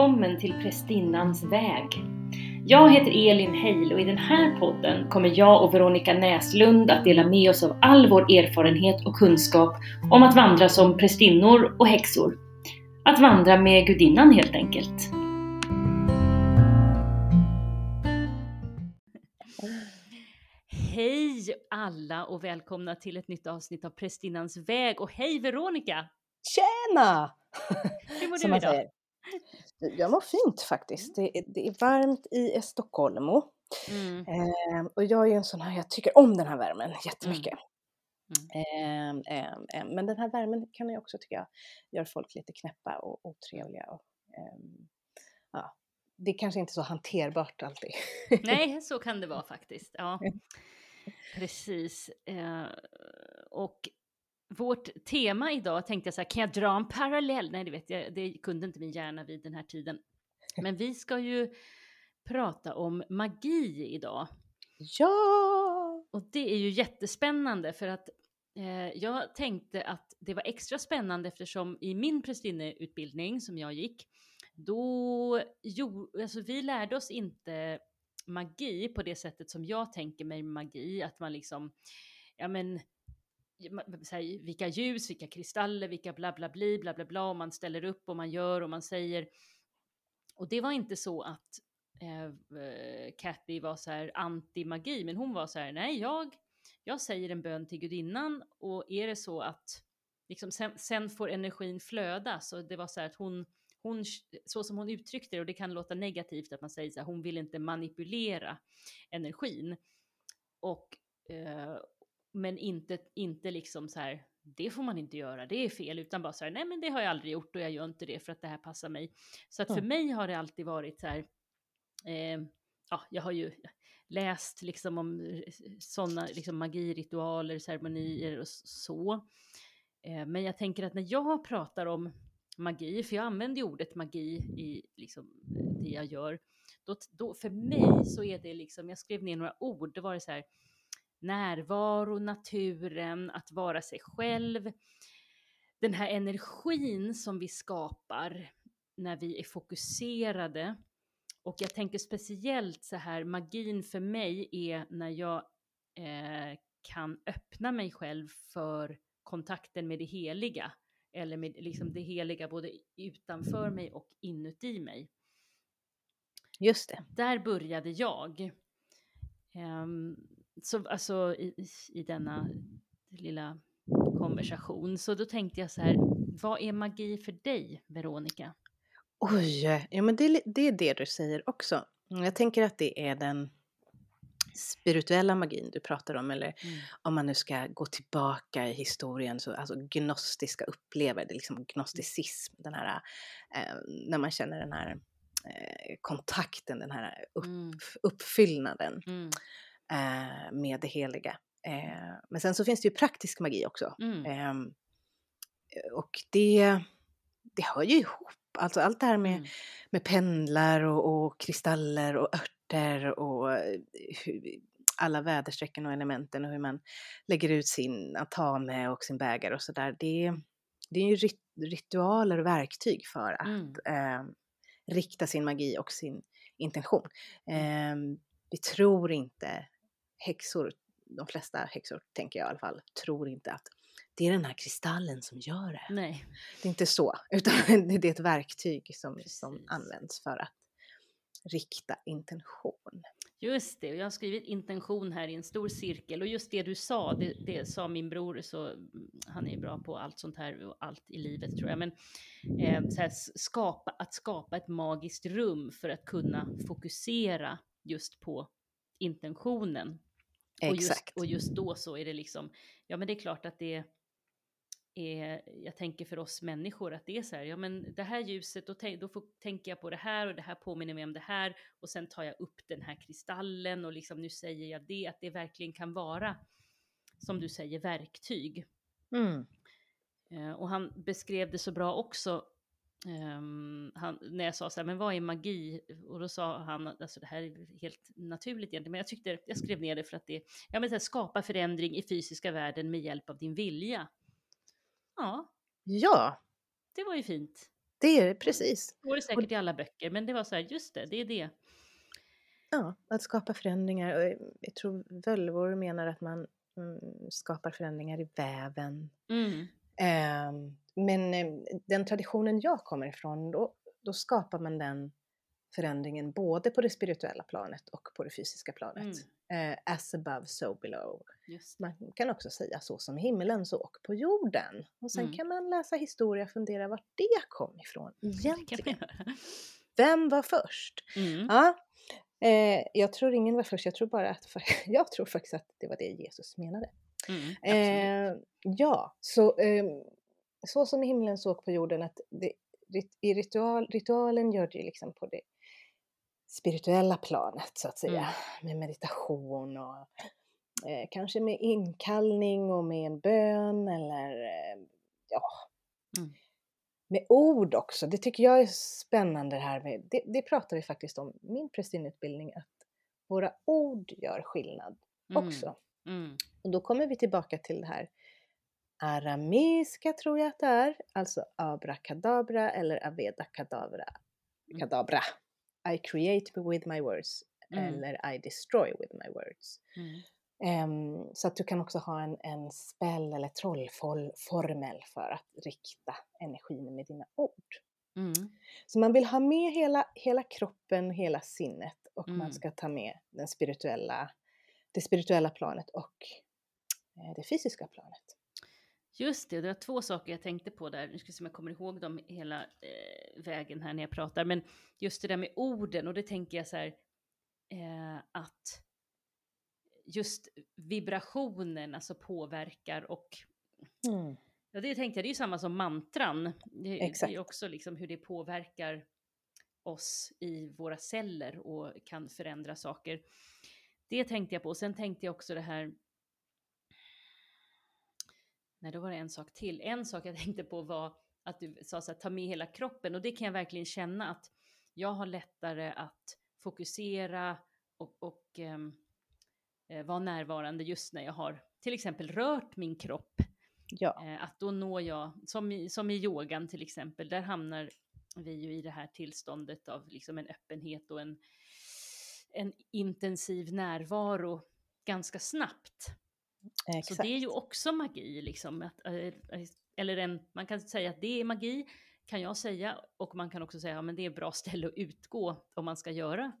välkommen till Prästinnans väg. Jag heter Elin Heil och i den här podden kommer jag och Veronica Näslund att dela med oss av all vår erfarenhet och kunskap om att vandra som prästinnor och häxor. Att vandra med gudinnan helt enkelt. Hej alla och välkomna till ett nytt avsnitt av Prästinnans väg och hej Veronica! Tjena! Hur mår du idag? säger. Jag mår fint faktiskt. Det är, det är varmt i Stockholm. Mm. Eh, och jag är ju en sån här, jag tycker om den här värmen jättemycket. Mm. Eh, eh, eh, men den här värmen kan ju också tycka jag gör folk lite knäppa och otrevliga. Och, ehm, ja, det är kanske inte så hanterbart alltid. Nej, så kan det vara faktiskt. Ja, precis. Eh, och vårt tema idag tänkte jag så här, kan jag dra en parallell? Nej, det vet jag, det kunde inte min hjärna vid den här tiden. Men vi ska ju prata om magi idag. ja! Och det är ju jättespännande för att eh, jag tänkte att det var extra spännande eftersom i min prästinneutbildning som jag gick, då, jo, alltså vi lärde oss inte magi på det sättet som jag tänker mig magi, att man liksom, ja men, så här, vilka ljus, vilka kristaller, vilka bla bla bli, bla bla bla, och man ställer upp och man gör och man säger. Och det var inte så att eh, eh, Kathy var så här anti-magi, men hon var så här, nej jag, jag säger en bön till gudinnan och är det så att liksom, sen, sen får energin flöda, så det var så här att hon, hon, så som hon uttryckte det, och det kan låta negativt att man säger så här, hon vill inte manipulera energin. Och, eh, men inte, inte liksom så här, det får man inte göra, det är fel, utan bara så här, nej men det har jag aldrig gjort och jag gör inte det för att det här passar mig. Så att för Mm. mig har det alltid varit så här, eh, ja, jag har ju läst liksom om sådana liksom magiritualer, ceremonier och så. Eh, men jag tänker att när jag pratar om magi, för jag använder ju ordet magi i liksom det jag gör, då, då för mig så är det liksom, jag skrev ner några ord, då var det så här närvaro, naturen, att vara sig själv, den här energin som vi skapar när vi är fokuserade. Och jag tänker speciellt så här, magin för mig är när jag eh, kan öppna mig själv för kontakten med det heliga. Eller med liksom det heliga både utanför mig och inuti mig. Just det. Där började jag. Ehm, så alltså i, i denna lilla konversation. Så då tänkte jag så här, vad är magi för dig, Veronica? Oj, ja men det, det är det du säger också. Mm, Jag tänker att det är den spirituella magin du pratar om, eller om man nu ska gå tillbaka i historien, så, alltså gnostiska upplevelse, liksom gnosticism, den här, eh, när man känner den här eh, kontakten, den här upp, Mm. uppfyllnaden Mm, eh, med det heliga. Eh, men sen så finns det ju praktisk magi också. mm, Ehm, och det, det hör ju ihop. Alltså allt det här med, mm, med pendlar och, och kristaller och örter och eh, hur, alla väderstrecken och elementen och hur man lägger ut sin atame och sin bägare och sådär. Det, det är ju rit, ritualer och verktyg för att mm, eh, rikta sin magi och sin intention. Eh, vi tror inte, häxor, de flesta häxor tänker jag i alla fall, tror inte att det är den här kristallen som gör det. nej, Det är inte så, utan det är ett verktyg som, som används för att rikta intention. just det. Jag har skrivit intention här i en stor cirkel och just det du sa, det, det sa min bror, så mm, han är bra på allt sånt här och allt i livet tror jag. Men eh, så här, skapa, att skapa ett magiskt rum för att kunna fokusera just på intentionen. Och just, och just då så är det liksom, ja men det är klart att det är, jag tänker för oss människor att det är så här, ja men det här ljuset, då, då får, tänker jag på det här och det här påminner mig om det här och sen tar jag upp den här kristallen och liksom nu säger jag det, att det verkligen kan vara, som du säger, verktyg. Mm. Eh, och han beskrev det så bra också, ehm, han, när jag sa så här, men vad är magi? Och då sa han, att, alltså det här är helt naturligt egentligen, men jag tyckte, jag skrev ner det för att det, ja men så här, skapa förändring i fysiska världen med hjälp av din vilja. Ja, Ja, det var ju fint. det är det precis. Det går det säkert i alla böcker, men det var så här, just det, det är det. Ja, att skapa förändringar. Och jag tror völvor menar att man mm, skapar förändringar i väven. Mm. Eh, men eh, den traditionen jag kommer ifrån, då, då skapar man den förändringen både på det spirituella planet och på det fysiska planet. Mm. Eh, as above, so below. Man kan också säga så som i himmelen, så och på jorden. Och sen Mm. kan man läsa historia och fundera vart det kom ifrån man egentligen. Vem var först? Mm. Ja, eh, jag tror ingen var först, jag tror bara att, jag tror faktiskt att det var det Jesus menade. Mm. Eh, ja, så, eh, så som i himlen så och på jorden, att det, i ritual, ritualen gör det ju liksom på det spirituella planet så att säga, med meditation och eh, kanske med inkallning och med en bön eller eh, ja, Mm. med ord också. Det tycker jag är spännande det här med, det, det pratar vi faktiskt om min prästinneutbildning, att våra ord gör skillnad Mm. också. Mm. Och då kommer vi tillbaka till det här arameiska tror jag att det är, alltså abrakadabra eller aveda kadabra. Mm. kadabra. I create with my words Mm. eller I destroy with my words. Mm. Ehm, så att du kan också ha en, en spell eller trollformel för att rikta energin med dina ord. Mm. Så man vill ha med hela, hela kroppen, hela sinnet och Mm. man ska ta med den spirituella, det spirituella planet och eh, det fysiska planet. Just det, det var två saker jag tänkte på där. Nu ska vi se om jag kommer ihåg dem hela eh, vägen här när jag pratar. Men just det där med orden och det tänker jag så här eh, att just vibrationen alltså påverkar och ja, det tänkte jag, det är ju samma som mantran. Det, det Exakt. är också liksom hur det påverkar oss i våra celler och kan förändra saker. Det tänkte jag på. Sen tänkte jag också det här Nej, då var det en sak till. En sak jag tänkte på var att du sa så här, ta med hela kroppen och det kan jag verkligen känna att jag har lättare att fokusera och, och ehm, eh, vara närvarande just när jag har till exempel rört min kropp. Ja, Eh, att då når jag, som i, som i yogan till exempel, där hamnar vi ju i det här tillståndet av liksom en öppenhet och en, en intensiv närvaro ganska snabbt. exakt. Så det är ju också magi, liksom. Att, eh, eller en, man kan säga att det är magi, kan jag säga. Och man kan också säga att ja, det är ett bra ställe att utgå om man ska göra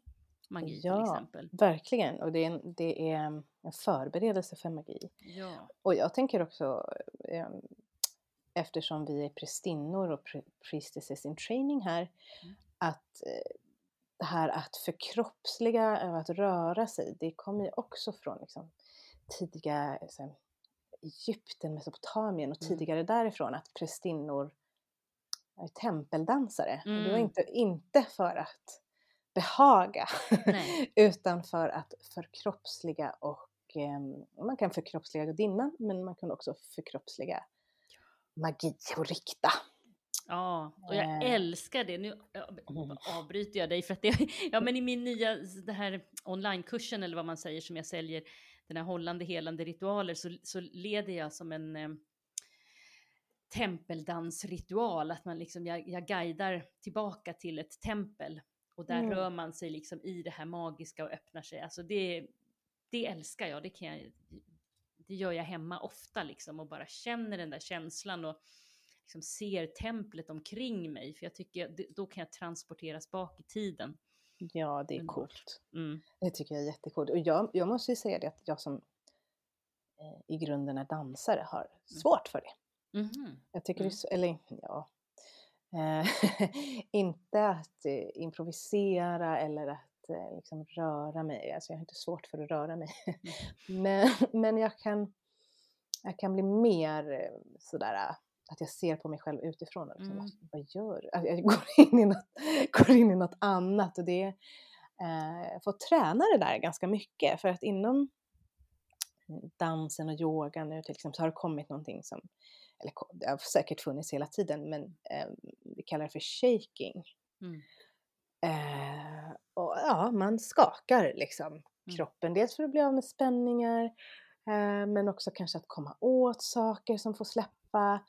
magi till Ja. exempel. Verkligen, och det är, en, det är en förberedelse för magi. Ja. Och jag tänker också, eh, eftersom vi är prästinnor och priestesses in training här, Mm. att eh, det här att förkroppsliga, att röra sig, det kommer ju också från liksom, tidiga alltså, Egypten, Mesopotamien och Mm. tidigare därifrån, att prästinnor är tempeldansare. Och Det var Mm. inte, inte för att behaga, utan för att förkroppsliga och ehm, man kan förkroppsliga gudinnan men man kan också förkroppsliga magi och rikta. Ja, och jag Eh. älskar det. Nu Mm. avbryter jag dig för att det, ja men i min nya, det här onlinekursen eller vad man säger som jag säljer, den här hållande helande ritualer, så, så leder jag som en eh, tempeldansritual, att man liksom, jag, jag guidar tillbaka till ett tempel och där Mm. rör man sig liksom i det här magiska och öppnar sig. Alltså det, det älskar jag, det kan jag, det gör jag hemma ofta liksom och bara känner den där känslan och liksom ser templet omkring mig, för jag tycker då kan jag transporteras bak i tiden. Ja, det är coolt. Mm. Det tycker jag är jättecoolt. Och jag, jag måste ju säga det att jag som eh, i grunden är dansare har svårt för det. Mhm. Jag tycker det Mm. är så, eller ja, eh, inte att eh, improvisera eller att eh, liksom röra mig. Alltså jag har inte svårt för att röra mig. men, men jag kan, jag kan bli mer eh, sådär att jag ser på mig själv utifrån liksom, Mm. vad, vad gör du? Att jag går in i något, går in i något annat och det eh, jag får träna det där ganska mycket för att inom dansen och yogan nu till exempel så har det kommit någonting som, eller det har säkert funnits hela tiden men eh, vi kallar det för shaking. Mm. Eh, och ja, man skakar liksom kroppen, dels för att bli av med spänningar eh, men också kanske att komma åt saker som får släppa.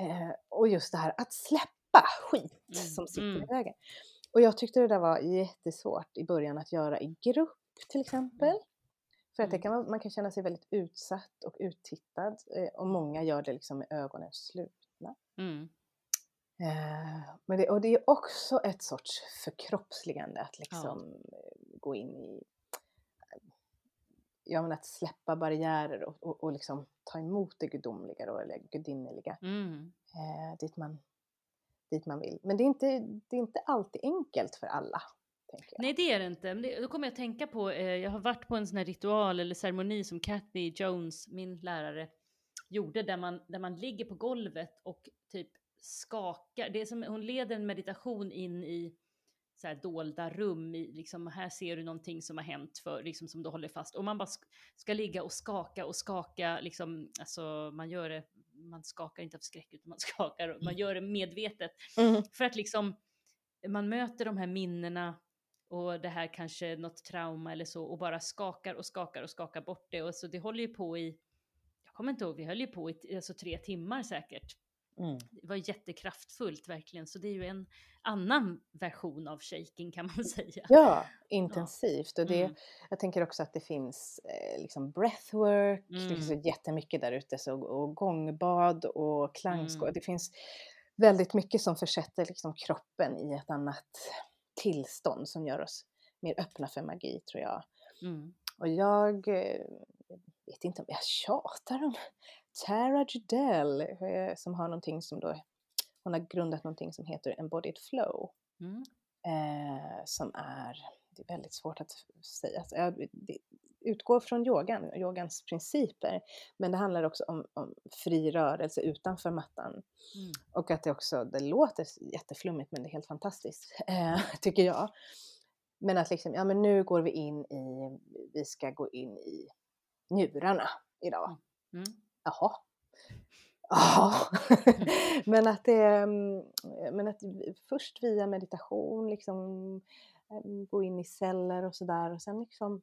Eh, och just det här att släppa skit Mm, som sitter mm. i vägen. Och jag tyckte det där var jättesvårt i början att göra i grupp till exempel. För att det Mm. kan, man kan känna sig väldigt utsatt och uttittad eh, och många gör det liksom med ögonen slutna. Mm. Eh, men det, och det är också ett sorts förkroppsligande att liksom eh, gå in i, ja men att släppa barriärer och, och, och liksom ta emot det gudomliga då, eller gudinneliga Mm. eh, dit, man, dit man vill. Men det är, inte, det är inte alltid enkelt för alla. Nej det är det inte. Men det, då kommer jag att tänka på, eh, jag har varit på en sån här ritual eller ceremoni som Kathy Jones, min lärare, gjorde där man, där man ligger på golvet och typ skakar. Det är som, hon leder en meditation in i så här dolda rum, i, liksom, här ser du någonting som har hänt för, liksom, som du håller fast. Och man bara sk- ska ligga och skaka och skaka, liksom, alltså man gör det, man skakar inte av skräck utan man skakar, och man gör det medvetet. Mm. För att liksom, man möter de här minnena och det här kanske något trauma eller så och bara skakar och skakar och skakar bort det. Och så det håller ju på i, jag kommer inte ihåg, vi höll ju på i alltså tre timmar säkert. Mm. Det var jättekraftfullt verkligen, så det är ju en annan version av shaking kan man säga. Ja, intensivt. Och det, Mm. Jag tänker också att det finns eh, liksom breathwork, det finns Mm. jättemycket där ute, så, och gångbad och klangskål. Mm. Det finns väldigt mycket som försätter liksom kroppen i ett annat tillstånd som gör oss mer öppna för magi tror jag. Mm. Och jag eh, vet inte om jag tjatar om Tara Judell eh, som har någonting som då, hon har grundat någonting som heter Embodied Flow. Mm. Eh, som är, det är väldigt svårt att säga, Alltså, ja, det utgår från yogan, yogans principer. Men det handlar också om, om fri rörelse utanför mattan. Mm. Och att det också, det låter jätteflummigt men det är helt fantastiskt, eh, tycker jag. Men att liksom, ja men nu går vi in i, vi ska gå in i njurarna idag. Mm. Jaha. Ja, men att det, mm, men att först via meditation liksom eh, gå in i celler och sådär och sen liksom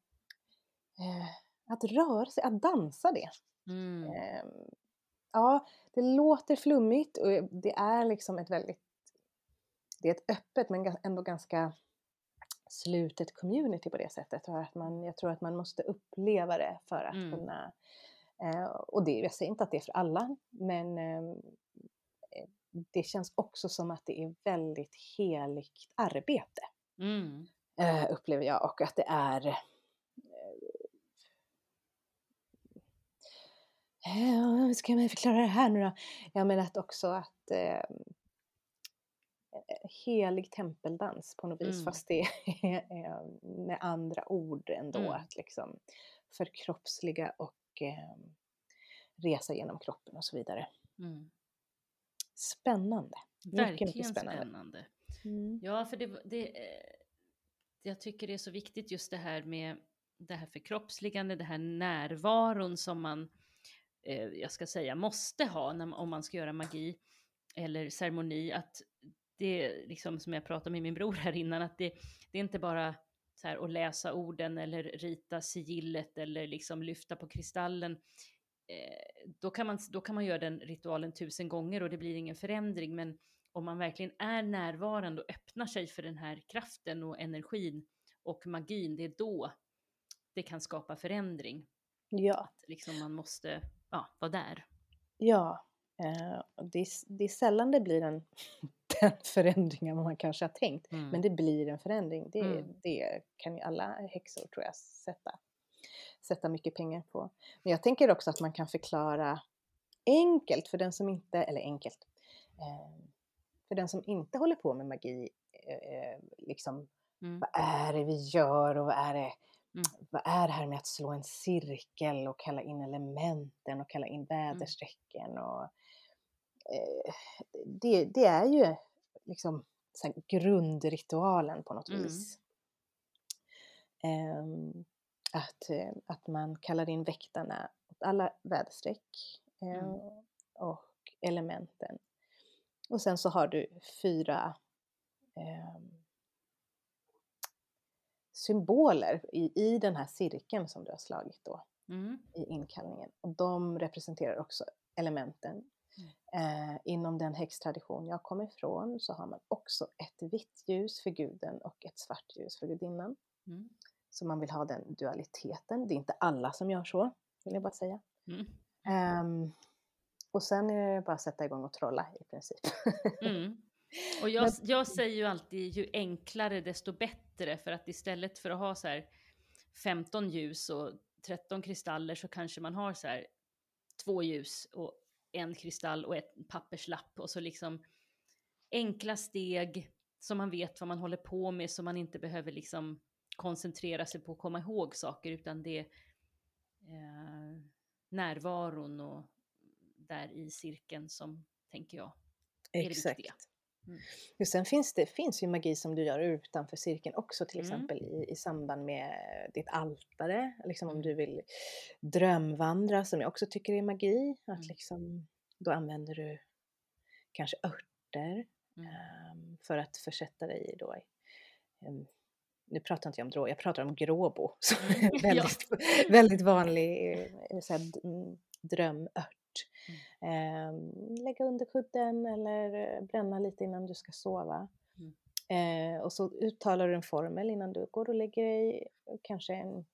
eh, att röra sig, att dansa det. Mm. Eh, ja, det låter flummigt och det är liksom ett väldigt, det är ett öppet men ändå ganska slutet community på det sättet. Att man, jag tror att man måste uppleva det för att Mm. kunna och det, jag säger inte att det är för alla, men eh, det känns också som att det är väldigt heligt arbete, Mm. eh, upplever jag. Och att det är... Eh, hur ska man förklara det här nu då? Jag menar att också att eh, helig tempeldans på något vis, Mm. fast det är eh, med andra ord ändå. Mm. Att liksom förkroppsliga och eh, resa genom kroppen och så vidare. Mm. Spännande. Verkligen mycket spännande. spännande. Mm. Ja, för det, det, eh, jag tycker det är så viktigt just det här med det här förkroppsligande, det här närvaron som man, eh, jag ska säga, måste ha när, om man ska göra magi eller ceremoni. Att det är liksom som jag pratade med min bror här innan, att det, det är inte bara så här att läsa orden eller rita sigillet eller liksom lyfta på kristallen. Eh, då, kan man, då kan man göra den ritualen tusen gånger och det blir ingen förändring. Men om man verkligen är närvarande och öppnar sig för den här kraften och energin och magin, det är då det kan skapa förändring. Ja, Att liksom man måste ja, vara där. ja. Eh, det, är, det är sällan det blir en, den förändringen man kanske har tänkt. Mm. Men det blir en förändring. Det, Mm. det kan ju alla häxor tror jag sätta, sätta mycket pengar på. Men jag tänker också att man kan förklara enkelt för den som inte, eller enkelt, eh, för den som inte håller på med magi, eh, liksom Mm. vad är det vi gör och vad är det, Mm. vad är det här med att slå en cirkel och kalla in elementen och kalla in väderstrecken och det, det är ju liksom så grundritualen på något Mm. vis. Ehm, att, eh, att man kallar in väktarna åt alla väderstreck eh, Mm. och elementen. Och sen så har du fyra ehm, symboler i, i den här cirkeln som du har slagit då Mm. i inkallningen. Och de representerar också elementen. Eh, inom den häxtradition jag kommer ifrån så har man också ett vitt ljus för guden och ett svart ljus för gudinnan. Mm. Så man vill ha den dualiteten. Det är inte alla som gör så, vill jag bara säga. Mm. Um, och sen är det bara att sätta igång och trolla i princip. Mm. Och jag, jag säger ju alltid ju enklare desto bättre för att istället för att ha så här 15 ljus och 13 kristaller så kanske man har så här två ljus och en kristall och ett papperslapp och så liksom enkla steg så man vet vad man håller på med så man inte behöver liksom koncentrera sig på att komma ihåg saker utan det är eh, närvaron och där i cirkeln som, tänker jag, är Exakt. det viktiga. Mm. Sen finns det finns ju magi som du gör utanför cirkeln också, till mm. exempel i, i samband med ditt altare. Liksom om mm. du vill drömvandra, som jag också tycker är magi. Att mm. liksom, då använder du kanske örter um, för att försätta dig då i um, nu pratar inte jag om drå, jag pratar om gråbo. Mm. väldigt, väldigt vanlig eh, så här, drömört. Mm. Eh, lägga under kudden eller eh, bränna lite innan du ska sova. Mm. Eh, och så uttalar du en formel innan du går och lägger dig. Kanske en,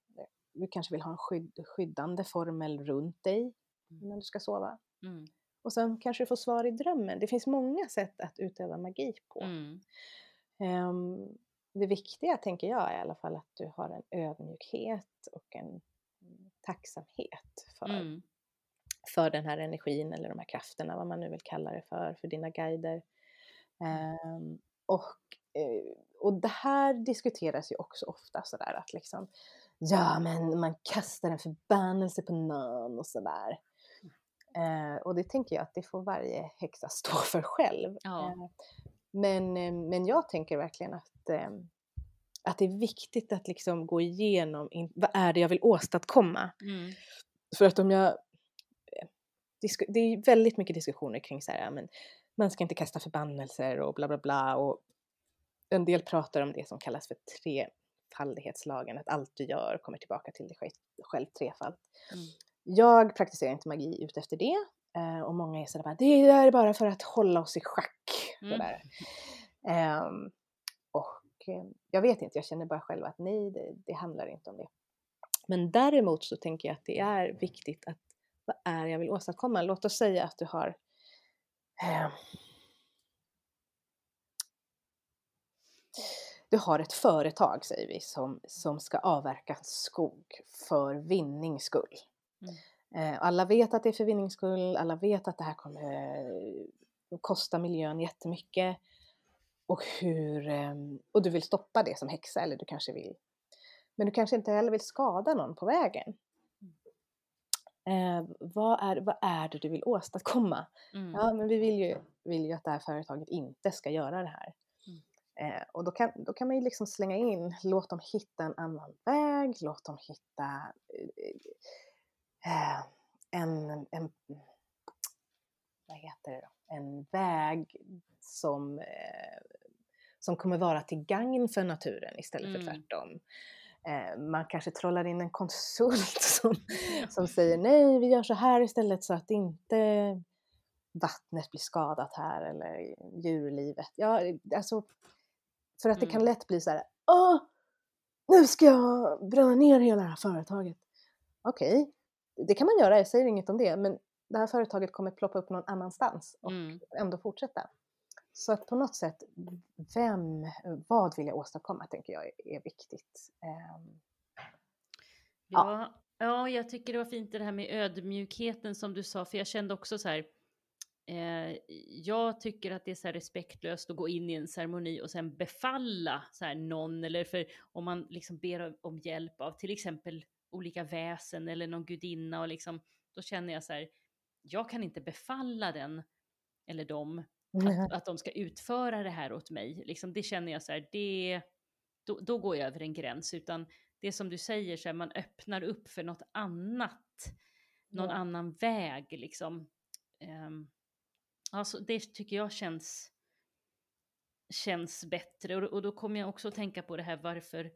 du kanske vill ha en skydd, skyddande formel runt dig mm. innan du ska sova. Mm. Och sen kanske du får svar i drömmen. Det finns många sätt att utöva magi på. Um, det viktiga tänker jag är i alla fall att du har en ödmjukhet och en tacksamhet för för den här energin eller de här krafterna, vad man nu vill kalla det för, för dina guider. Um, och, uh, och det här diskuteras ju också ofta sådär att liksom, ja men man kastar en förbannelse på någon och sådär. Uh, och det tänker jag att det får varje häxa stå för själv. Ja. Uh, men, men jag tänker verkligen att, att det är viktigt att liksom gå igenom in, vad är det jag vill åstadkomma. Mm. För att om jag det är väldigt mycket diskussioner kring så här, men man ska inte kasta förbannelser och bla bla bla och en del pratar om det som kallas för trefaldighetslagen, att allt du gör kommer tillbaka till dig själv trefalt. Mm. Jag praktiserar inte magi ut efter det eh, och många är sådär det är bara för att hålla oss i schack. Mm. Um, och eh, jag vet inte, jag känner bara själv att nej, det, det handlar inte om det. Men däremot så tänker jag att det är viktigt att vad är jag vill åstadkomma? Låt oss säga att du har eh, du har ett företag, säger vi, som, som ska avverka skog för vinnings skull. Mm. Eh, alla vet att det är för vinnings skull, alla vet att det här kommer eh, kosta miljön jättemycket. Och, hur, eh, och du vill stoppa det som häxa, eller du kanske vill men du kanske inte heller vill skada någon på vägen. Eh, vad, är, vad är det du vill åstadkomma? Mm. Ja, men vi vill ju, vill ju att det här företaget inte ska göra det här. Mm. Eh, och då kan, då kan man ju liksom slänga in, låt dem hitta en annan väg, låt dem hitta eh, en, en, vad heter det då? en väg som, eh, som kommer vara till gagn för naturen istället för mm. tvärtom. Eh, man kanske trollar in en konsult som, som säger nej, vi gör så här istället så att inte vattnet blir skadat här eller djurlivet. Ja, alltså, för att det kan mm. lätt bli så här, åh, nu ska jag bränna ner hela det här företaget. Okej, okay, det kan man göra, jag säger inget om det, men det här företaget kommer ploppa upp någon annanstans och mm. ändå fortsätta. Så att på något sätt, vem, vad vill jag åstadkomma tänker jag är viktigt. Ehm, ja. ja, jag tycker det var fint det här med ödmjukheten som du sa, för jag kände också så här, eh, jag tycker att det är så respektlöst att gå in i en ceremoni och sen befalla så här någon, eller för om man liksom ber om hjälp av till exempel olika väsen eller någon gudinna och liksom, då känner jag så här, jag kan inte befalla den eller dem att, att de ska utföra det här åt mig. Liksom, det känner jag så här, det, då, då går jag över en gräns. Utan det som du säger, så här, man öppnar upp för något annat. Någon ja. annan väg liksom. Um, alltså, det tycker jag känns, känns bättre. Och, och då kommer jag också att tänka på det här varför,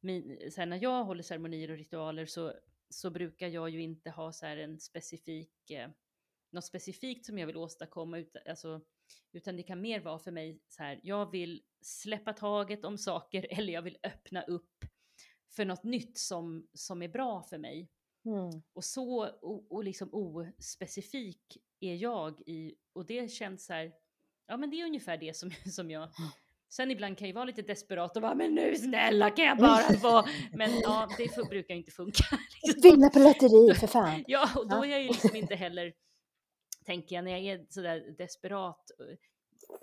min, så här, när jag håller ceremonier och ritualer så, så brukar jag ju inte ha så här en specifik eh, något specifikt som jag vill åstadkomma, utan, alltså, utan det kan mer vara för mig så här, jag vill släppa taget om saker eller jag vill öppna upp för något nytt som, som är bra för mig. Mm. Och så och, och liksom ospecifik är jag i, och det känns så här, ja men det är ungefär det som, som jag Sen ibland kan jag vara lite desperat och bara, men nu snälla kan jag bara få, men ja, det brukar inte funka. Liksom. Vinna på lotteri för fan! Ja, och då är jag ju liksom inte heller, tänker jag, när jag är sådär desperat,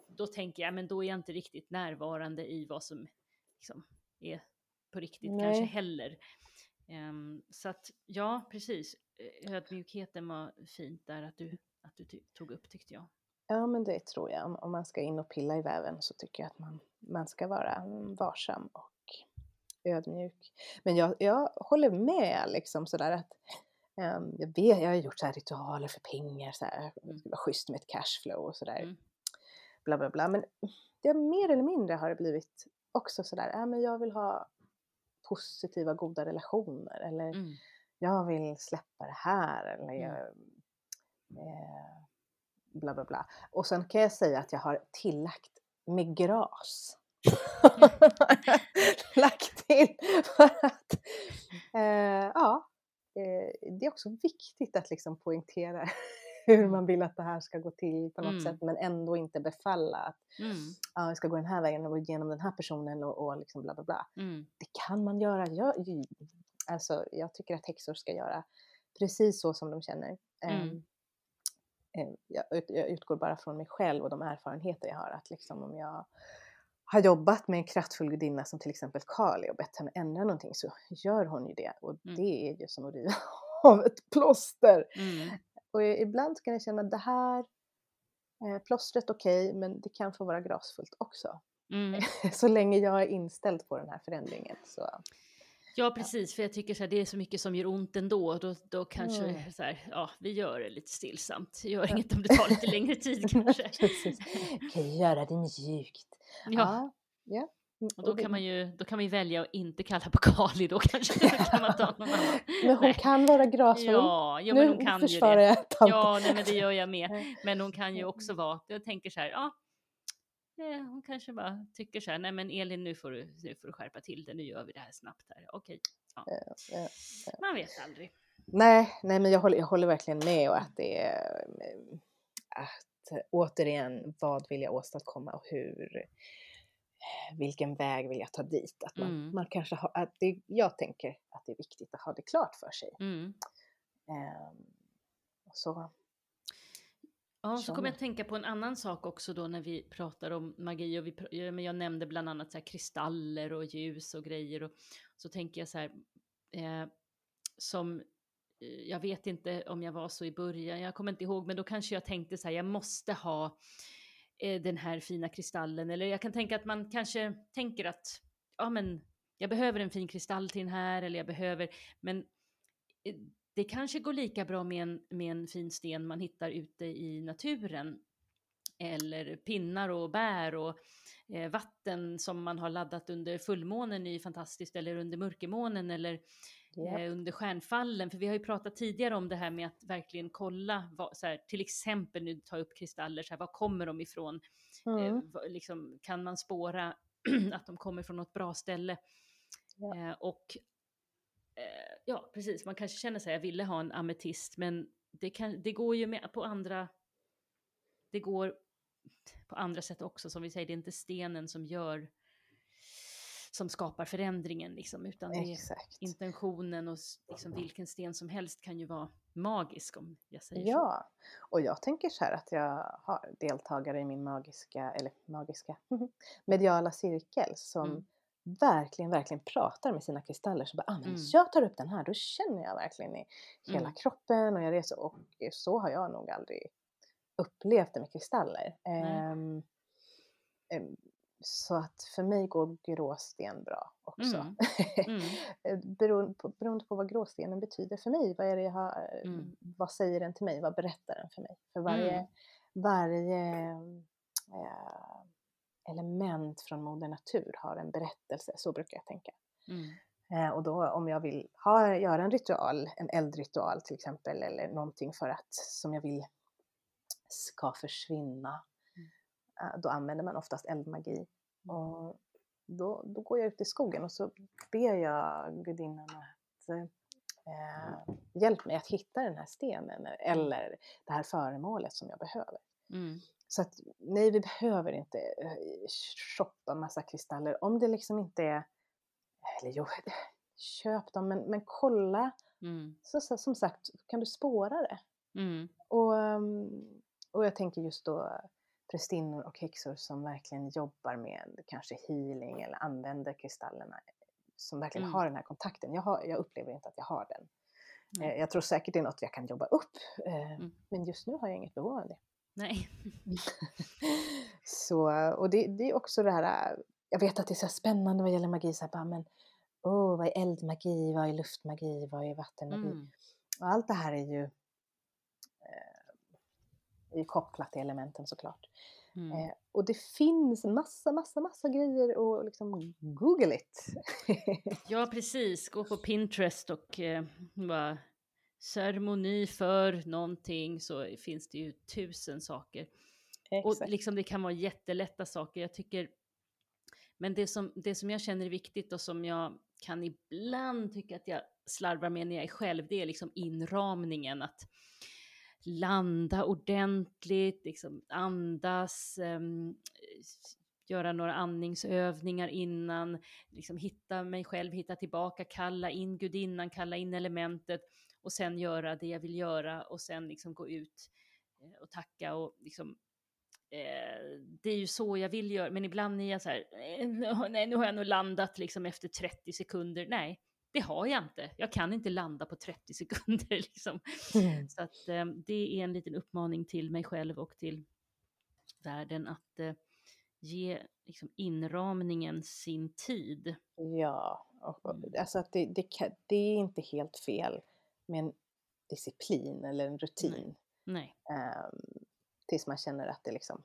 då tänker jag, men då är jag inte riktigt närvarande i vad som liksom är på riktigt Nej. kanske heller. Um, så att ja, precis. Ödmjukheten var fint där att du, att du tog upp tyckte jag. Ja, men det tror jag. Om, om man ska in och pilla i väven så tycker jag att man, man ska vara mm, varsam och ödmjuk. Men jag, jag håller med liksom sådär att jag, vet, jag har gjort så här ritualer för pengar, så här, det ska vara schysst med ett cashflow och sådär. Mm. Bla bla bla. Men det mer eller mindre har det blivit också sådär, äh, men jag vill ha positiva goda relationer eller Mm. jag vill släppa det här eller Mm. jag, eh, bla bla bla. Och sen kan jag säga att jag har tillagt med gras. Lagt till för att eh, ja, det är också viktigt att liksom poängtera hur man vill att det här ska gå till på något Mm. sätt men ändå inte befalla att Mm. ja, jag ska gå den här vägen och gå igenom den här personen och, och liksom bla bla bla Mm. det kan man göra. Jag, alltså, jag tycker att häxor ska göra precis så som de känner. Mm. Eh, Jag, jag utgår bara från mig själv och de erfarenheter jag har. Att liksom om jag har jobbat med en kraftfull gudinna som till exempel Kali och bett henne ändra någonting så gör hon ju det. Och Mm. det är ju som att riva av ett plåster. Mm. Och ibland kan jag känna att det här eh, plåstret okej, men det kan få vara grasfullt också. Mm. Så länge jag är inställd på den här förändringen så Ja, precis, för jag tycker så här, det är så mycket som gör ont ändå. Då, då kanske Mm. så här, ja, vi gör det lite stillsamt. Gör inget om det tar lite längre tid kanske. Precis. Kan göra det mjukt. Ja, ja. Mm, och då kan man ju då kan man ju välja att inte kalla på Kali då kanske. Då kan man ta någon annan. Men hon Nej. kan vara grasfull. Ja, jo, men hon nu kan ju det. jag tanten. Ja, nej, men det gör jag med. Men hon kan ju också vara, jag tänker så här, ja, hon kanske bara tycker så här, nej men Elin nu får du, nu får du skärpa till det, nu gör vi det här snabbt här. Okej, ja. Ja, ja. man vet aldrig. Nej, nej, men jag håller, jag håller verkligen med och att det är att återigen, vad vill jag åstadkomma och hur, eh, vilken väg vill jag ta dit? Att man, Mm. man kanske har, att det, jag tänker att det är viktigt att ha det klart för sig. Mm. Och så, Ja, så kommer jag att tänka på en annan sak också då när vi pratar om magi och vi, men jag nämnde bland annat så kristaller och ljus och grejer och så tänker jag så här eh, som eh, Eh, jag vet inte om jag var så i början, jag kommer inte ihåg, men då kanske jag tänkte så här, jag måste ha eh, den här fina kristallen, eller jag kan tänka att man kanske tänker att ja, men jag behöver en fin kristall till den här, eller jag behöver, men eh, det kanske går lika bra med en, med en fin sten man hittar ute i naturen. Eller pinnar och bär och eh, vatten som man har laddat under fullmånen är ju fantastiskt, eller under mörkermånen eller ja. eh, under stjärnfallen. För vi har ju pratat tidigare om det här med att verkligen kolla, vad, så här, till exempel nu ta upp kristaller, så här, var kommer de ifrån? Eh, Mm. vad- liksom, kan man spåra att de kommer från något bra ställe? Ja. Eh, och eh, ja, precis, man kanske känner sig jag ville ha en ametist, men det, kan, det går ju med på andra, det går på andra sätt också, som vi säger, det är inte stenen som gör, som skapar förändringen liksom, utan det är intentionen och liksom vilken sten som helst kan ju vara magisk om jag säger så. Ja, och jag tänker så här att jag har deltagare i min magiska, eller magiska, mediala cirkel som Mm. verkligen, verkligen pratar med sina kristaller. Så bara, ah, men Mm. jag tar upp den här, då känner jag verkligen i hela Mm. kroppen och jag reser. Och så har jag nog aldrig upplevt det med kristaller. Ehm, ehm, så att för mig går gråsten bra också. Mm. Mm. Eh, beroende, på, beroende på vad gråstenen betyder för mig. Vad, är det jag har, eh, Mm. vad säger den till mig? Vad berättar den för mig? För varje, Mm. varje eh, element från Moder Natur har en berättelse, så brukar jag tänka. Eh, och då om jag vill ha, göra en ritual, en eldritual till exempel, eller någonting för att, som jag vill ska försvinna. Eh, Då använder man oftast eldmagi. Mm. Och då, då går jag ut i skogen och så ber jag gudinnan att eh, hjälp mig att hitta den här stenen eller det här föremålet som jag behöver. Mm. Så att nej, vi behöver inte eh, shoppa massa kristaller om det liksom inte är, eller jo, köp dem, men, men kolla. Mm. Så, så, som sagt, kan du spåra det? Mm. Och, ehm, och jag tänker just då prästinnor och häxor som verkligen jobbar med kanske healing eller använder kristallerna som verkligen Mm. har den här kontakten. Jag, har, jag upplever inte att jag har den. Eh, Jag tror säkert det är något jag kan jobba upp, eh, Mm. men just nu har jag inget behov av det. Nej. Så, och det, det är också det här, jag vet att det är så spännande vad gäller magi, så här, bara, men åh, vad är eldmagi, vad är luftmagi, vad är vattenmagi? Mm. Och allt det här är ju, eh, är ju kopplat till elementen såklart. Mm. Eh, och det finns massa, massa, massa grejer och liksom google it. Ja, precis. Gå på Pinterest och eh, bara ceremoni för någonting så finns det ju tusen saker. Och Exakt. liksom det kan vara jättelätta saker. Jag tycker, men det som, det som jag känner är viktigt och som jag kan ibland tycka att jag slarvar med när jag är själv, det är liksom inramningen. Att landa ordentligt, liksom andas, um, göra några andningsövningar innan, liksom hitta mig själv, hitta tillbaka, kalla in gudinnan, kalla in elementet och sen göra det jag vill göra och sen liksom gå ut eh, och tacka och liksom eh, det är ju så jag vill göra, men ibland är jag så här, eh, nej nu har jag nog landat liksom efter 30 sekunder. Nej, det har jag inte. Jag kan inte landa på 30 sekunder liksom. Mm. Så att eh, det är en liten uppmaning till mig själv och till världen att eh, ge liksom, inramningen sin tid. Ja, och, Mm. alltså att det, det, kan, det är inte helt fel med en disciplin eller en rutin. Nej. ehm, tills man känner att det liksom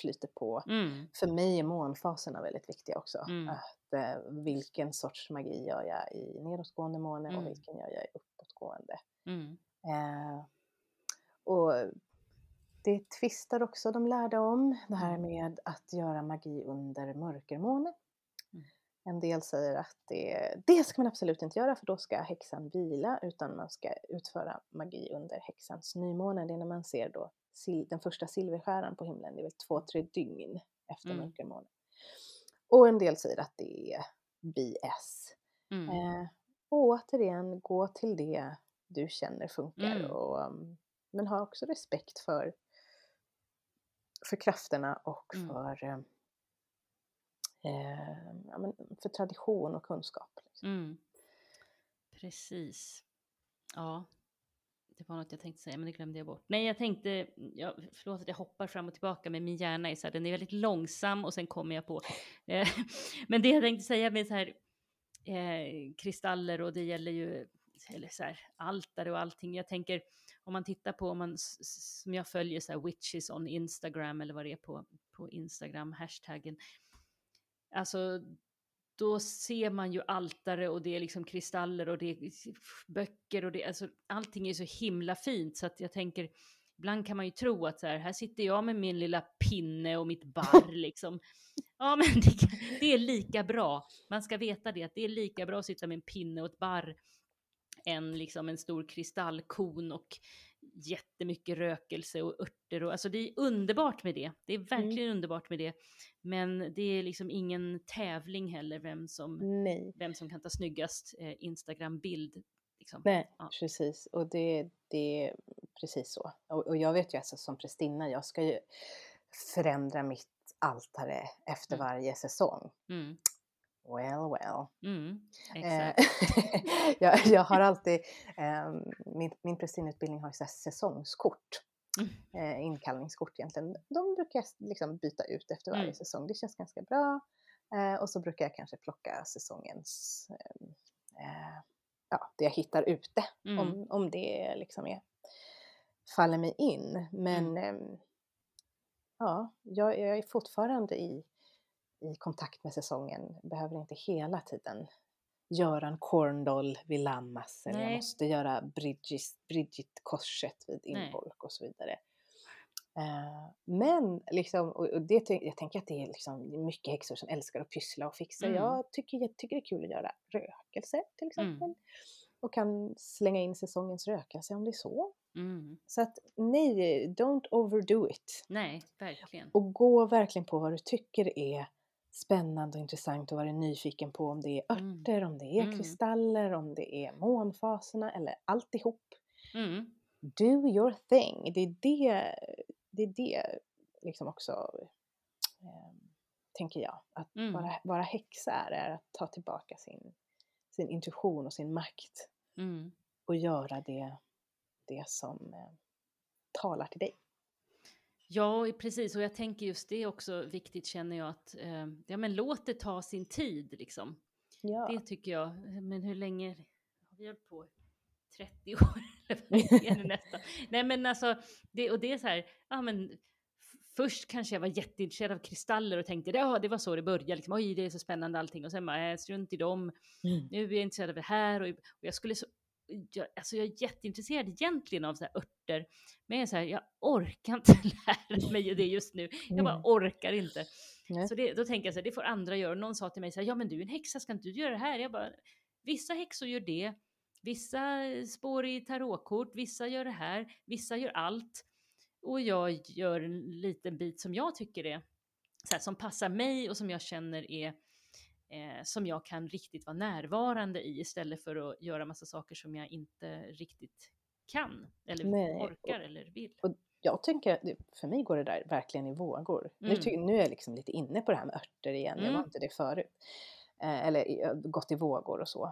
flyter på. Mm. För mig är månfaserna väldigt viktiga också. Mm. Att, vilken sorts magi gör jag i nedåtgående måne Mm. och vilken gör jag i uppåtgående. Mm. Eh, och det tvistar också de lärda om, det här Mm. med att göra magi under mörkermåne. Mm. En del säger att det, det ska man absolut inte göra för då ska häxan vila utan man ska utföra magi under häxans nymåne. Det är när man ser då den första silverstjärnan på himlen, det är väl två, tre dygn efter Mm. mörkermåne. Och en del säger att det är BS. Mm. Eh, och återigen, gå till det du känner funkar. Mm. Och, men ha också respekt för, för krafterna och Mm. för, eh, eh, ja, men för tradition och kunskap. Liksom. Mm. Precis. Ja, det var något jag tänkte säga, men det glömde jag bort. Nej, jag tänkte, ja, förlåt att jag hoppar fram och tillbaka, men min hjärna är så här, den är väldigt långsam och sen kommer jag på. Eh, men det jag tänkte säga med så här eh, kristaller och det gäller ju eller så här, altare och allting. Jag tänker om man tittar på, om man, som jag följer så här witches on Instagram eller vad det är på, på Instagram, hashtaggen. Alltså då ser man ju altare och det är liksom kristaller och det är böcker och det, alltså allting är så himla fint så att jag tänker ibland kan man ju tro att så här, här sitter jag med min lilla pinne och mitt barr liksom. Ja men det, det är lika bra, man ska veta det, att det är lika bra att sitta med en pinne och ett barr än liksom en stor kristallkon och jättemycket rökelse och örter och alltså det är underbart med det. Det är verkligen underbart med det. Men det är liksom ingen tävling heller vem som, Nej. vem som kan ta snyggast eh, Instagram-bild. Liksom. Nej, Ja. precis. Och det, det är precis så. Och, och jag vet ju alltså som prästinna, jag ska ju förändra mitt altare efter Mm. varje säsong. Mm, Well, well. mm, Eh, jag, jag har alltid, eh, min, min prästinneutbildning har ju så säsongskort. Mm. Eh, inkallningskort egentligen. De brukar jag liksom byta ut efter varje Mm. säsong. Det känns ganska bra. Eh, och så brukar jag kanske plocka säsongens, eh, eh, ja, det jag hittar ute. Mm. Om, om det liksom är, faller mig in. Men ehm, ja, jag, jag är fortfarande i, i kontakt med säsongen. Behöver inte hela tiden göra en corndoll vid Lammas eller jag Nej. måste göra Bridget, Bridget korset vid. Inbolk och så vidare. Eh, men liksom, och, och det, jag tänker att det är liksom mycket häxor som älskar att pyssla och fixa. Mm. Jag, tycker, jag tycker det är kul att göra rökelse till exempel. Mm. Och kan slänga in säsongens rökelse om det är så. Mm. Så att nej, don't overdo it. Nej, verkligen. Och gå verkligen på vad du tycker är spännande och intressant och är nyfiken på. Om det är Mm. örter, om det är Mm. kristaller, om det är månfaserna eller alltihop. Mm. Do your thing. Det är det, det, är det liksom också, eh, tänker jag, att Mm. vara, vara häxa är, är att ta tillbaka sin, sin intuition och sin makt Mm. och göra det, det som eh, talar till dig. Ja, precis. Och jag tänker just det är också viktigt känner jag att eh, ja, men låt det ta sin tid liksom. Ja. Det tycker jag. Men hur länge har vi hållit på? 30 år eller vad är det nästan? Nej men alltså, det, och det är så här, ja men först kanske jag var jätteintresserad av kristaller och tänkte ja det var så det började, liksom, oj det är så spännande allting och sen bara äh, strunt i dem, Mm. nu är jag intresserad av det här och, och jag skulle så, jag, alltså jag är jätteintresserad egentligen av så här örter, men jag är så här, jag orkar inte lära mig det just nu, jag bara Mm. orkar inte. Nej. Så det, då tänker jag så här, det får andra göra. Någon sa till mig så här, ja men du är en häxa, ska inte du göra det här? Jag bara, vissa häxor gör det, vissa spår i tarotkort, vissa gör det här, vissa gör allt. Och jag gör en liten bit som jag tycker är, så här, som passar mig och som jag känner är, eh, som jag kan riktigt vara närvarande i istället för att göra massa saker som jag inte riktigt kan, eller Nej, orkar eller vill. jag tänker, för mig går det där verkligen i vågor. Nu, Mm. ty, nu är jag liksom lite inne på det här med örter igen, jag var Mm. inte det förut. Eh, eller gått i vågor och så.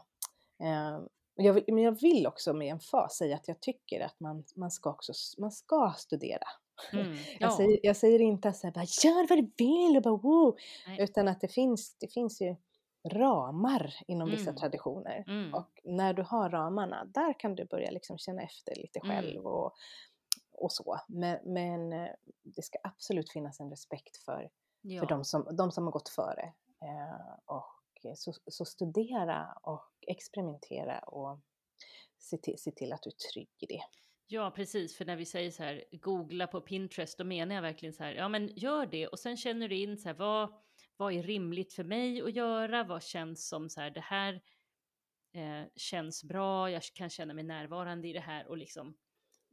Eh, men jag vill, men jag vill också med en fas säga att jag tycker att man, man, ska, också, man ska studera. Mm, Jag, säger, jag säger inte att så här, bara, gör vad du vill och bara wow, utan att det finns, det finns ju ramar inom vissa Mm. traditioner. Mm. Och när du har ramarna, där kan du börja liksom känna efter lite Mm. själv och, och så. Men, men eh, det ska absolut finnas en respekt för, ja. för de, som, de som har gått före. Eh, och så, så studera och experimentera och se till, se till att du är trygg i det. Ja, precis. För när vi säger så här, googla på Pinterest, då menar jag verkligen så här, ja men gör det och sen känner du in så här, vad, vad är rimligt för mig att göra? Vad känns som så här, det här eh, känns bra, jag kan känna mig närvarande i det här och liksom.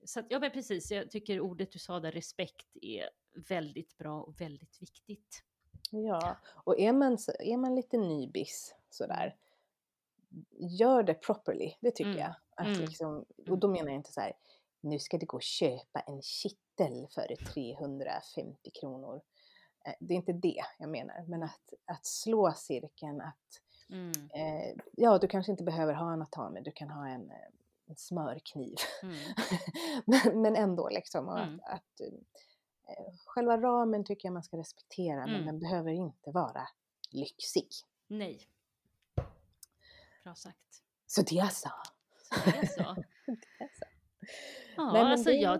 Så att, ja men precis, jag tycker ordet du sa där, respekt, är väldigt bra och väldigt viktigt. Ja, och är man, är man lite nybis sådär, gör det properly, det tycker Mm, jag. Att mm, liksom, och mm. då menar jag inte så här, nu ska du gå och köpa en kittel för 350 kronor. Eh, Det är inte det jag menar, men att, att slå cirkeln, att Mm, eh, ja, du kanske inte behöver ha en atame, du kan ha en, eh, en smörkniv. mm, men, men ändå liksom, Mm. att, att eh, själva ramen tycker jag man ska respektera, men Mm. den behöver inte vara lyxig. nej. Bra sagt. Så det jag sa. Så det är så. Det jag sa. Ja, Nej, alltså det- jag,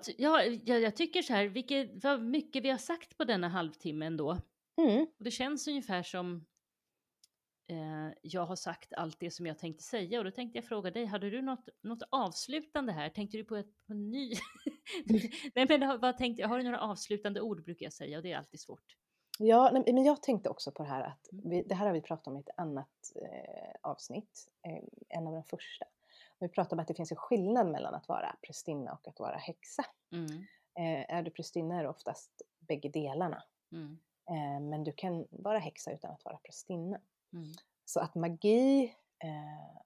jag, jag tycker så här, vilket, vad mycket vi har sagt på denna halvtimme ändå. Mm. Det känns ungefär som eh, jag har sagt allt det som jag tänkte säga. Och då tänkte jag fråga dig, hade du något, något avslutande här? Tänkte du på ett på ny? Nej men vad tänkte jag, har du några avslutande ord brukar jag säga och det är alltid svårt. Ja, men jag tänkte också på det här att Mm. vi, det här har vi pratat om i ett annat eh, avsnitt, eh, en av de första. Vi pratade om att det finns en skillnad mellan att vara prästinna och att vara häxa. Mm, Eh, är du prästinna är det oftast bägge delarna. mm, Eh, men du kan vara häxa utan att vara prästinna. mm, Så att magi eh,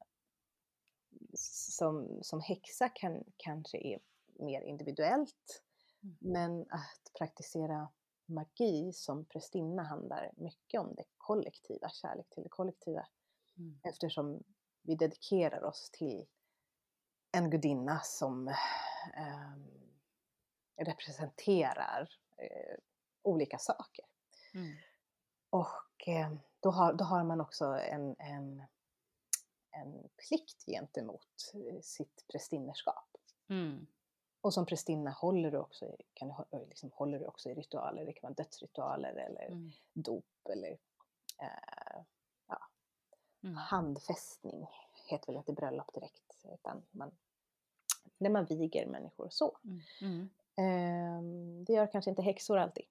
som, som häxa kan, kanske är mer individuellt. Mm. Men att praktisera magi som prästinna handlar mycket om det kollektiva, kärlek till det kollektiva. mm, Eftersom vi dedikerar oss till en gudinna som eh, representerar eh, olika saker. mm, Och eh, då, har, då har man också en, en, en plikt gentemot eh, sitt prästinnerskap. mm, Och som prästinna håller du också, i- kan du, hå- liksom, håller du också i ritualer, det kan vara dödsritualer eller mm, dop eller eh, mm. handfästning, heter väl inte bröllop direkt, utan man, när man viger människor så. Mm, mm, Ehm, det gör kanske inte häxor alltid.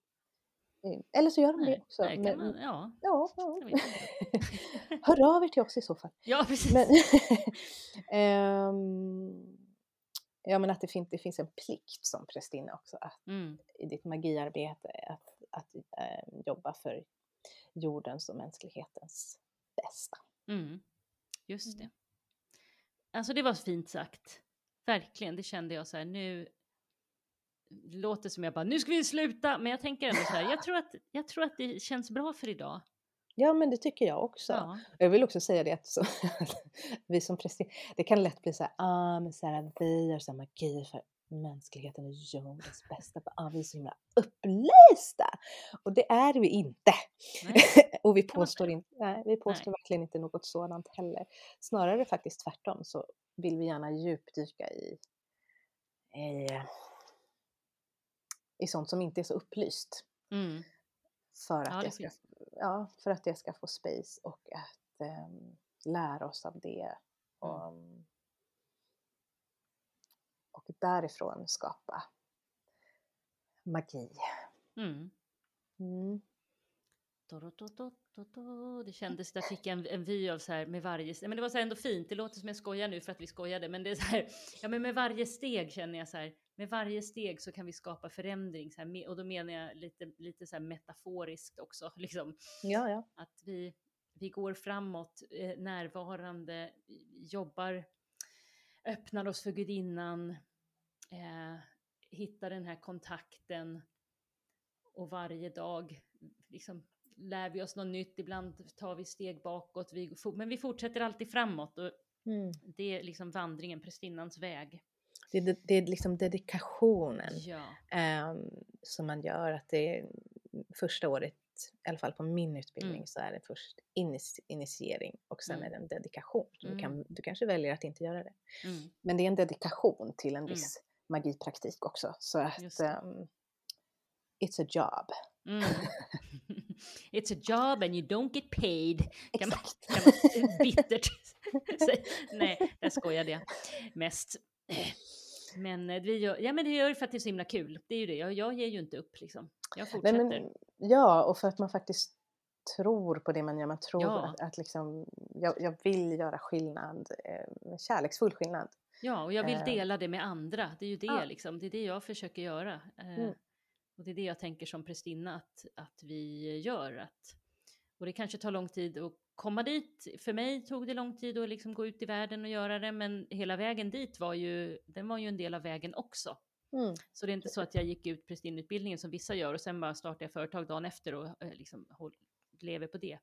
Eh, eller så gör de Nej, det också. men- man, ja. Ja, ja. Hör av er till oss i så fall. ja, precis. Men, Ehm, ja men att det, fin- det finns en plikt som prästinna också att Mm, i ditt magiarbete att, att eh, jobba för jordens och mänsklighetens bästa. mm. Just det. Alltså det var fint sagt. Verkligen, det kände jag så här nu. Låter som jag bara, nu ska vi sluta, men jag tänker ändå så här, jag tror att, jag tror att det känns bra för idag. Ja men det tycker jag också. Ja. Jag vill också säga det att så, vi som prästinna, det kan lätt bli så här, ah, men så här, vi gör så här magi för mänskligheten och jordens bästa. Ah, vi är så himla upplysta! Och det är vi inte. Nej. och vi påstår, inte, nej, vi påstår verkligen inte något sådant heller. Snarare faktiskt tvärtom så vill vi gärna djupdyka i, i, i sånt som inte är så upplyst. Mm. För att, Ja, det ska, ja, för att det ska få space och att ehm, lära oss av det. Och, Mm. Därifrån skapa magi. Mm. Mm. Det kändes, där fick jag en, en vy av så här med varje, men det var så här ändå fint, det låter som jag skojar nu för att vi skojade, men det är så här, ja men med varje steg känner jag så här, med varje steg så kan vi skapa förändring, så här, och då menar jag lite, lite så här metaforiskt också, liksom, Ja, ja. att vi, vi går framåt, eh, närvarande, jobbar, öppnar oss för gudinnan, eh, hittar den här kontakten och varje dag liksom, lär vi oss något nytt, ibland tar vi steg bakåt, vi, men vi fortsätter alltid framåt och Mm. det är liksom vandringen, prästinnans väg. Det, är, det är liksom dedikationen Ja, ehm, som man gör. Att det är första året, i alla fall på min utbildning, Mm. så är det först initiering och sen Mm. är det en dedikation. Mm. Du, kan, du kanske väljer att inte göra det. mm, Men det är en dedikation till en Mm. viss magipraktik också. Så att det. ehm, it's a job. mm. It's a job and you don't get paid. Kan man, Exakt. kan man bittert. Nej, där skojade jag mest. Men eh, vi gör, ja men det gör det för att det är så himla kul. Det är ju det, jag, jag ger ju inte upp liksom. Jag fortsätter. men, ja, och för att man faktiskt tror på det man gör. Man tror Ja. att, att liksom, jag, jag vill göra skillnad, eh, kärleksfull skillnad. Ja, och jag vill Eh. dela det med andra. Det är ju det Ja. liksom. Det är det jag försöker göra. Eh, Mm. Och det är det jag tänker som prästinna att, att vi gör. Att, och det kanske tar lång tid att komma dit. För mig tog det lång tid att liksom gå ut i världen och göra det, men hela vägen dit var ju, den var ju en del av vägen också. Mm. Så det är inte så att jag gick ut prästinnutbildningen som vissa gör och sen bara startade jag företag dagen efter och eh, liksom lever på det.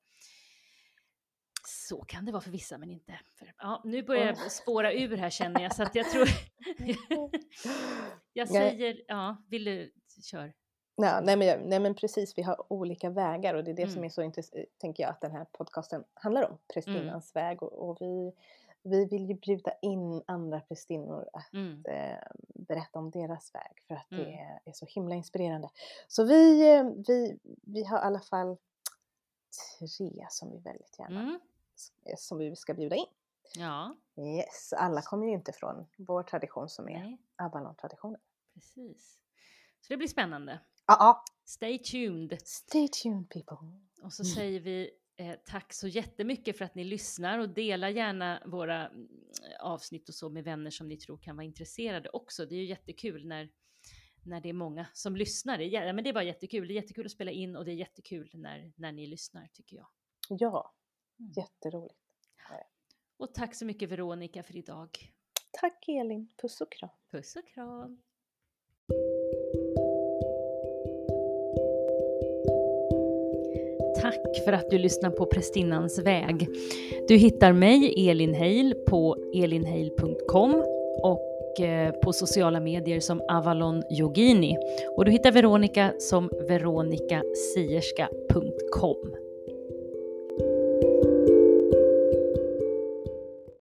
Så kan det vara för vissa, men inte för... Ja, nu börjar jag spåra ur här känner jag, så att jag tror... jag säger, ja, vill du, kör. Ja, nej, men, nej men precis, vi har olika vägar och det är det som Mm. är så intressant, tänker jag, att den här podcasten handlar om. Prästinnans väg och, och vi, vi vill ju bjuda in andra prästinnor att Mm. eh, berätta om deras väg för att Mm. det är, är så himla inspirerande. Så vi, eh, vi, vi har i alla fall tre som vi väldigt gärna Mm. Som vi ska bjuda in. Ja, Yes, alla kommer ju inte från vår tradition som är nej, Avalon-traditionen. precis. Så det blir spännande. Ja, ja. Stay tuned. Stay tuned people. Och så säger vi eh, tack så jättemycket för att ni lyssnar och dela gärna våra mm, avsnitt och så med vänner som ni tror kan vara intresserade också. Det är ju jättekul när, när det är många som lyssnar. Jä- men det är bara jättekul. Det är jättekul att spela in och det är jättekul när, när ni lyssnar tycker jag. Ja, Mm. jätteroligt. Och tack så mycket Veronica för idag. Tack Elin, puss och kram. Puss och kram! Tack för att du lyssnar på Prästinnans väg. Du hittar mig, Elin Heil, på elinheil.com och eh, på sociala medier som Avalon Yogini. Och du hittar Veronica som veronicasierska.com.